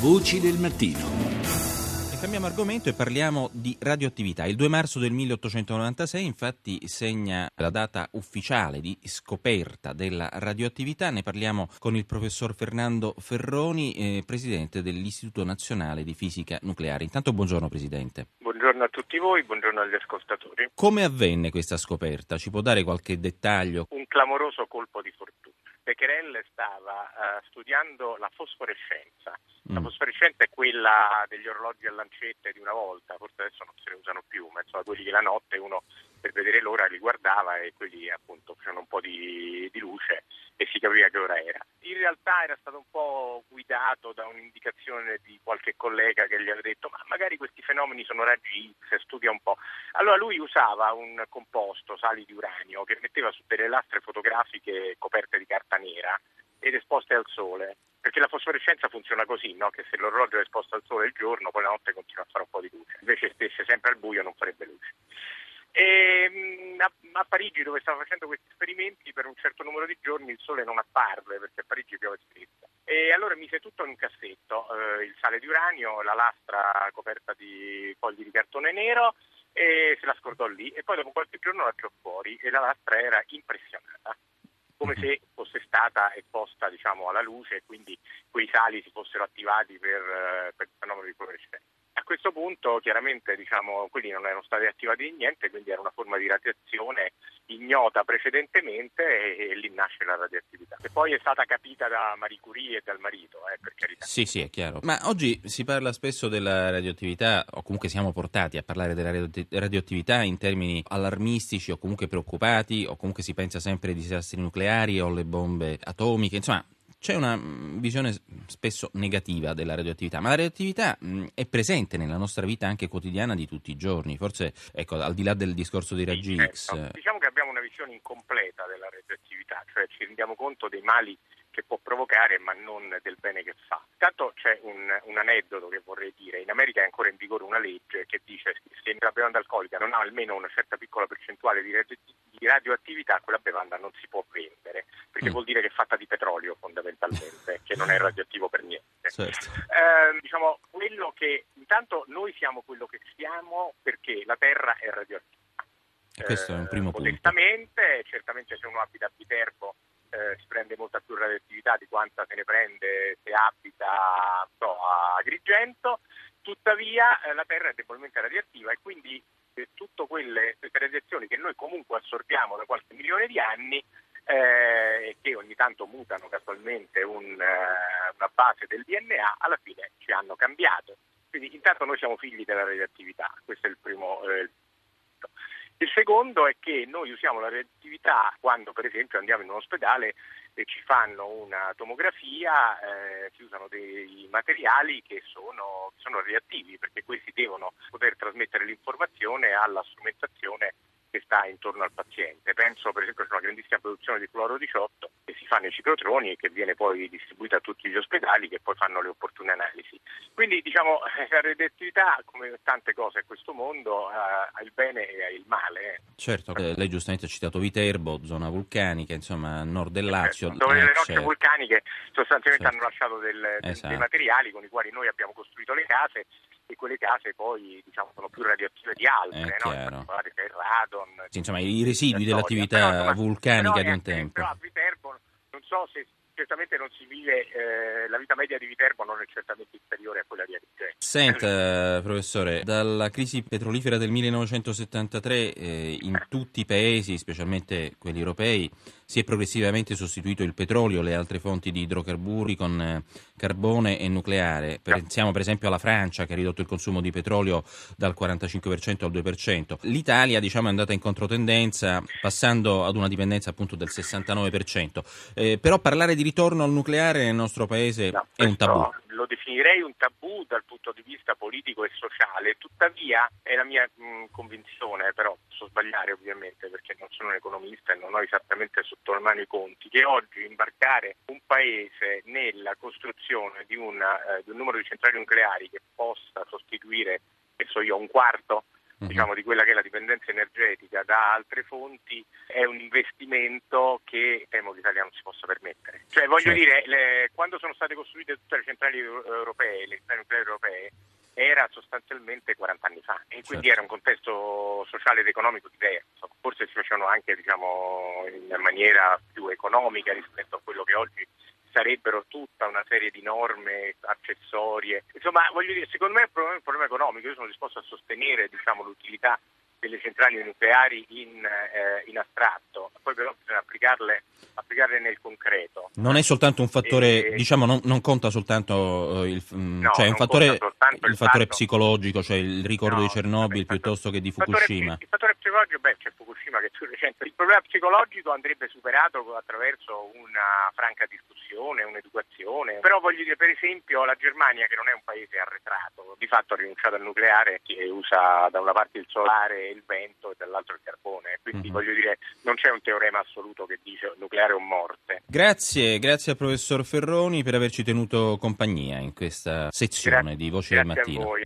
Voci del mattino. Cambiamo argomento e parliamo di radioattività. Il 2 marzo del 1896 infatti segna la data ufficiale di scoperta della radioattività. Ne parliamo con il professor Fernando Ferroni, eh, presidente dell'Istituto Nazionale di Fisica Nucleare. Intanto buongiorno Presidente. Buongiorno a tutti voi, buongiorno agli ascoltatori. Come avvenne questa scoperta? Ci può dare qualche dettaglio? Un clamoroso colpo di fortuna. Becquerel stava uh, studiando la fosforescenza. La mm. fosforescenza è quella degli orologi a lancette di una volta, forse adesso non se ne usano più, ma insomma quelli che la notte uno per vedere l'ora li guardava e quelli appunto facevano un po' di, di luce e si capiva che ora era. In realtà era stato un po' guidato da un'indicazione di qualche collega che gli aveva detto ma magari questi fenomeni sono raggi X, studia un po'. Allora lui usava un composto, sali di uranio, che metteva su delle lastre fotografiche coperte di carta nera ed esposte al sole. Perché la fosforescenza funziona così, no? che se l'orologio è esposto al sole il giorno, poi la notte continua a fare un po' di luce. Invece stesse sempre al buio non farebbe luce. E, mm, a, a, Parigi, dove stava facendo questi esperimenti, per un certo numero di giorni il sole non apparve perché a Parigi piove spesso. E allora mise tutto in un cassetto, eh, il sale di uranio, la lastra coperta di fogli di cartone nero e se la scordò lì e poi dopo qualche giorno la tirò fuori e la lastra era impressionata come se fosse stata esposta diciamo, alla luce e quindi quei sali si fossero attivati per, eh, per il fenomeno di fluorescenza. A questo punto chiaramente diciamo, quelli non erano stati attivati di niente, quindi era una forma di radiazione ignota precedentemente e, e, lì nasce la radioattività, che poi è stata capita da Marie Curie e dal marito, eh, per carità. Sì, sì, è chiaro. Ma oggi si parla spesso della radioattività, o comunque siamo portati a parlare della radioattività in termini allarmistici o comunque preoccupati, o comunque si pensa sempre ai disastri nucleari o alle bombe atomiche, insomma c'è una mm, visione spesso negativa della radioattività, ma la radioattività mm, è presente nella nostra vita anche quotidiana di tutti i giorni. Forse, ecco, al di là del discorso dei raggi sì, X. Certo. Diciamo che abbiamo una visione incompleta della radioattività, cioè ci rendiamo conto dei mali che può provocare ma non del bene che fa. Intanto c'è un, un, aneddoto che vorrei dire, in America è ancora in vigore una legge che dice che se la bevanda alcolica non ha almeno una certa piccola percentuale di, radio, di radioattività quella bevanda non si può vendere, perché mm. vuol dire che è fatta di petrolio non è radioattivo per niente. Certo. Eh, diciamo, quello che intanto noi siamo quello che siamo perché la Terra è radioattiva. Questo è un primo punto. Certamente se uno abita a Viterbo eh, si prende molta più radioattività di quanta se ne prende se abita so, a Agrigento, tuttavia eh, la Terra è debolmente radioattiva e quindi eh, tutte quelle radiazioni che noi comunque assorbiamo da qualche milione di anni eh, che ogni tanto mutano casualmente un, eh, una base del DNA, alla fine ci hanno cambiato. Quindi intanto noi siamo figli della radioattività, questo è il primo eh, il secondo è che noi usiamo la radioattività quando per esempio andiamo in un ospedale e ci fanno una tomografia, eh, si usano dei materiali che sono, sono radioattivi perché questi devono poter trasmettere l'informazione alla strumentazione che sta intorno al paziente. Penso per esempio produzione di fluoro 18 che si fa nei ciclotroni e che viene poi distribuita a tutti gli ospedali che poi fanno le opportune analisi. Quindi diciamo la radioattività come tante cose a questo mondo ha il bene e il male. Eh. Certo, lei giustamente ha citato Viterbo, zona vulcanica, insomma a nord del Lazio. Certo, dove le rocce certo. vulcaniche sostanzialmente certo. hanno lasciato del, esatto. dei materiali con i quali noi abbiamo costruito le case e quelle case poi diciamo, sono più radioattive di altre, no? in particolare c'è il radon. Sì, insomma, i residui dell'attività vulcanica di un tempo. Però a Viterbo non so se certamente non si vive, eh, la vita media di Viterbo non è certamente inferiore a quella di Agrigento. Senta, professore, dalla crisi petrolifera del 1973 eh, in tutti i paesi, specialmente quelli europei, si è progressivamente sostituito il petrolio e le altre fonti di idrocarburi con eh, carbone e nucleare. Pensiamo per esempio alla Francia che ha ridotto il consumo di petrolio dal 45% al 2%. L'Italia diciamo, è andata in controtendenza passando ad una dipendenza appunto del 69%. Eh, però parlare di ritorno al nucleare nel nostro paese no, è un tabù. Lo definirei un tabù dal punto di vista politico e sociale, tuttavia è la mia mh, convinzione, però posso sbagliare ovviamente perché non sono un economista e non ho esattamente sotto le mano i conti, che oggi imbarcare un paese nella costruzione di, una, eh, di un numero di centrali nucleari che possa sostituire, che so io, un quarto uh-huh. diciamo, di quella che è la dipendenza energetica da altre fonti è un investimento che temo l'Italia non si possa permettere. Cioè, voglio certo. dire, le, quando sono state costruite tutte le centrali europee, le centrali nucleari europee, era sostanzialmente 40 anni fa e quindi certo. era un contesto sociale ed economico diverso. Forse si facevano anche diciamo, in maniera più economica rispetto a quello che oggi sarebbero tutta una serie di norme accessorie. Insomma, voglio dire, secondo me è un problema, un problema economico. Io sono disposto a sostenere diciamo, l'utilità delle centrali nucleari in, eh, in astratto, poi però bisogna applicarle, applicarle, nel concreto. Non è soltanto un fattore, e, diciamo, non, non, conta soltanto uh, il, mm, no, cioè un fattore, il, fattore fatto, psicologico, cioè il ricordo no, di Chernobyl piuttosto che di Fukushima. Il fattore, il fattore psicologico, beh, c'è Fukushima che è più recente. Il problema psicologico andrebbe superato attraverso una franca discussione, un'educazione. Però voglio dire, per esempio, la Germania, che non è un paese arretrato, di fatto ha rinunciato al nucleare e usa da una parte il solare il vento e dall'altro il carbone. Quindi mm-hmm. voglio dire, non c'è un teorema assoluto che dice nucleare o morte. Grazie, grazie al professor Ferroni per averci tenuto compagnia in questa sezione grazie, di Voce del Mattino.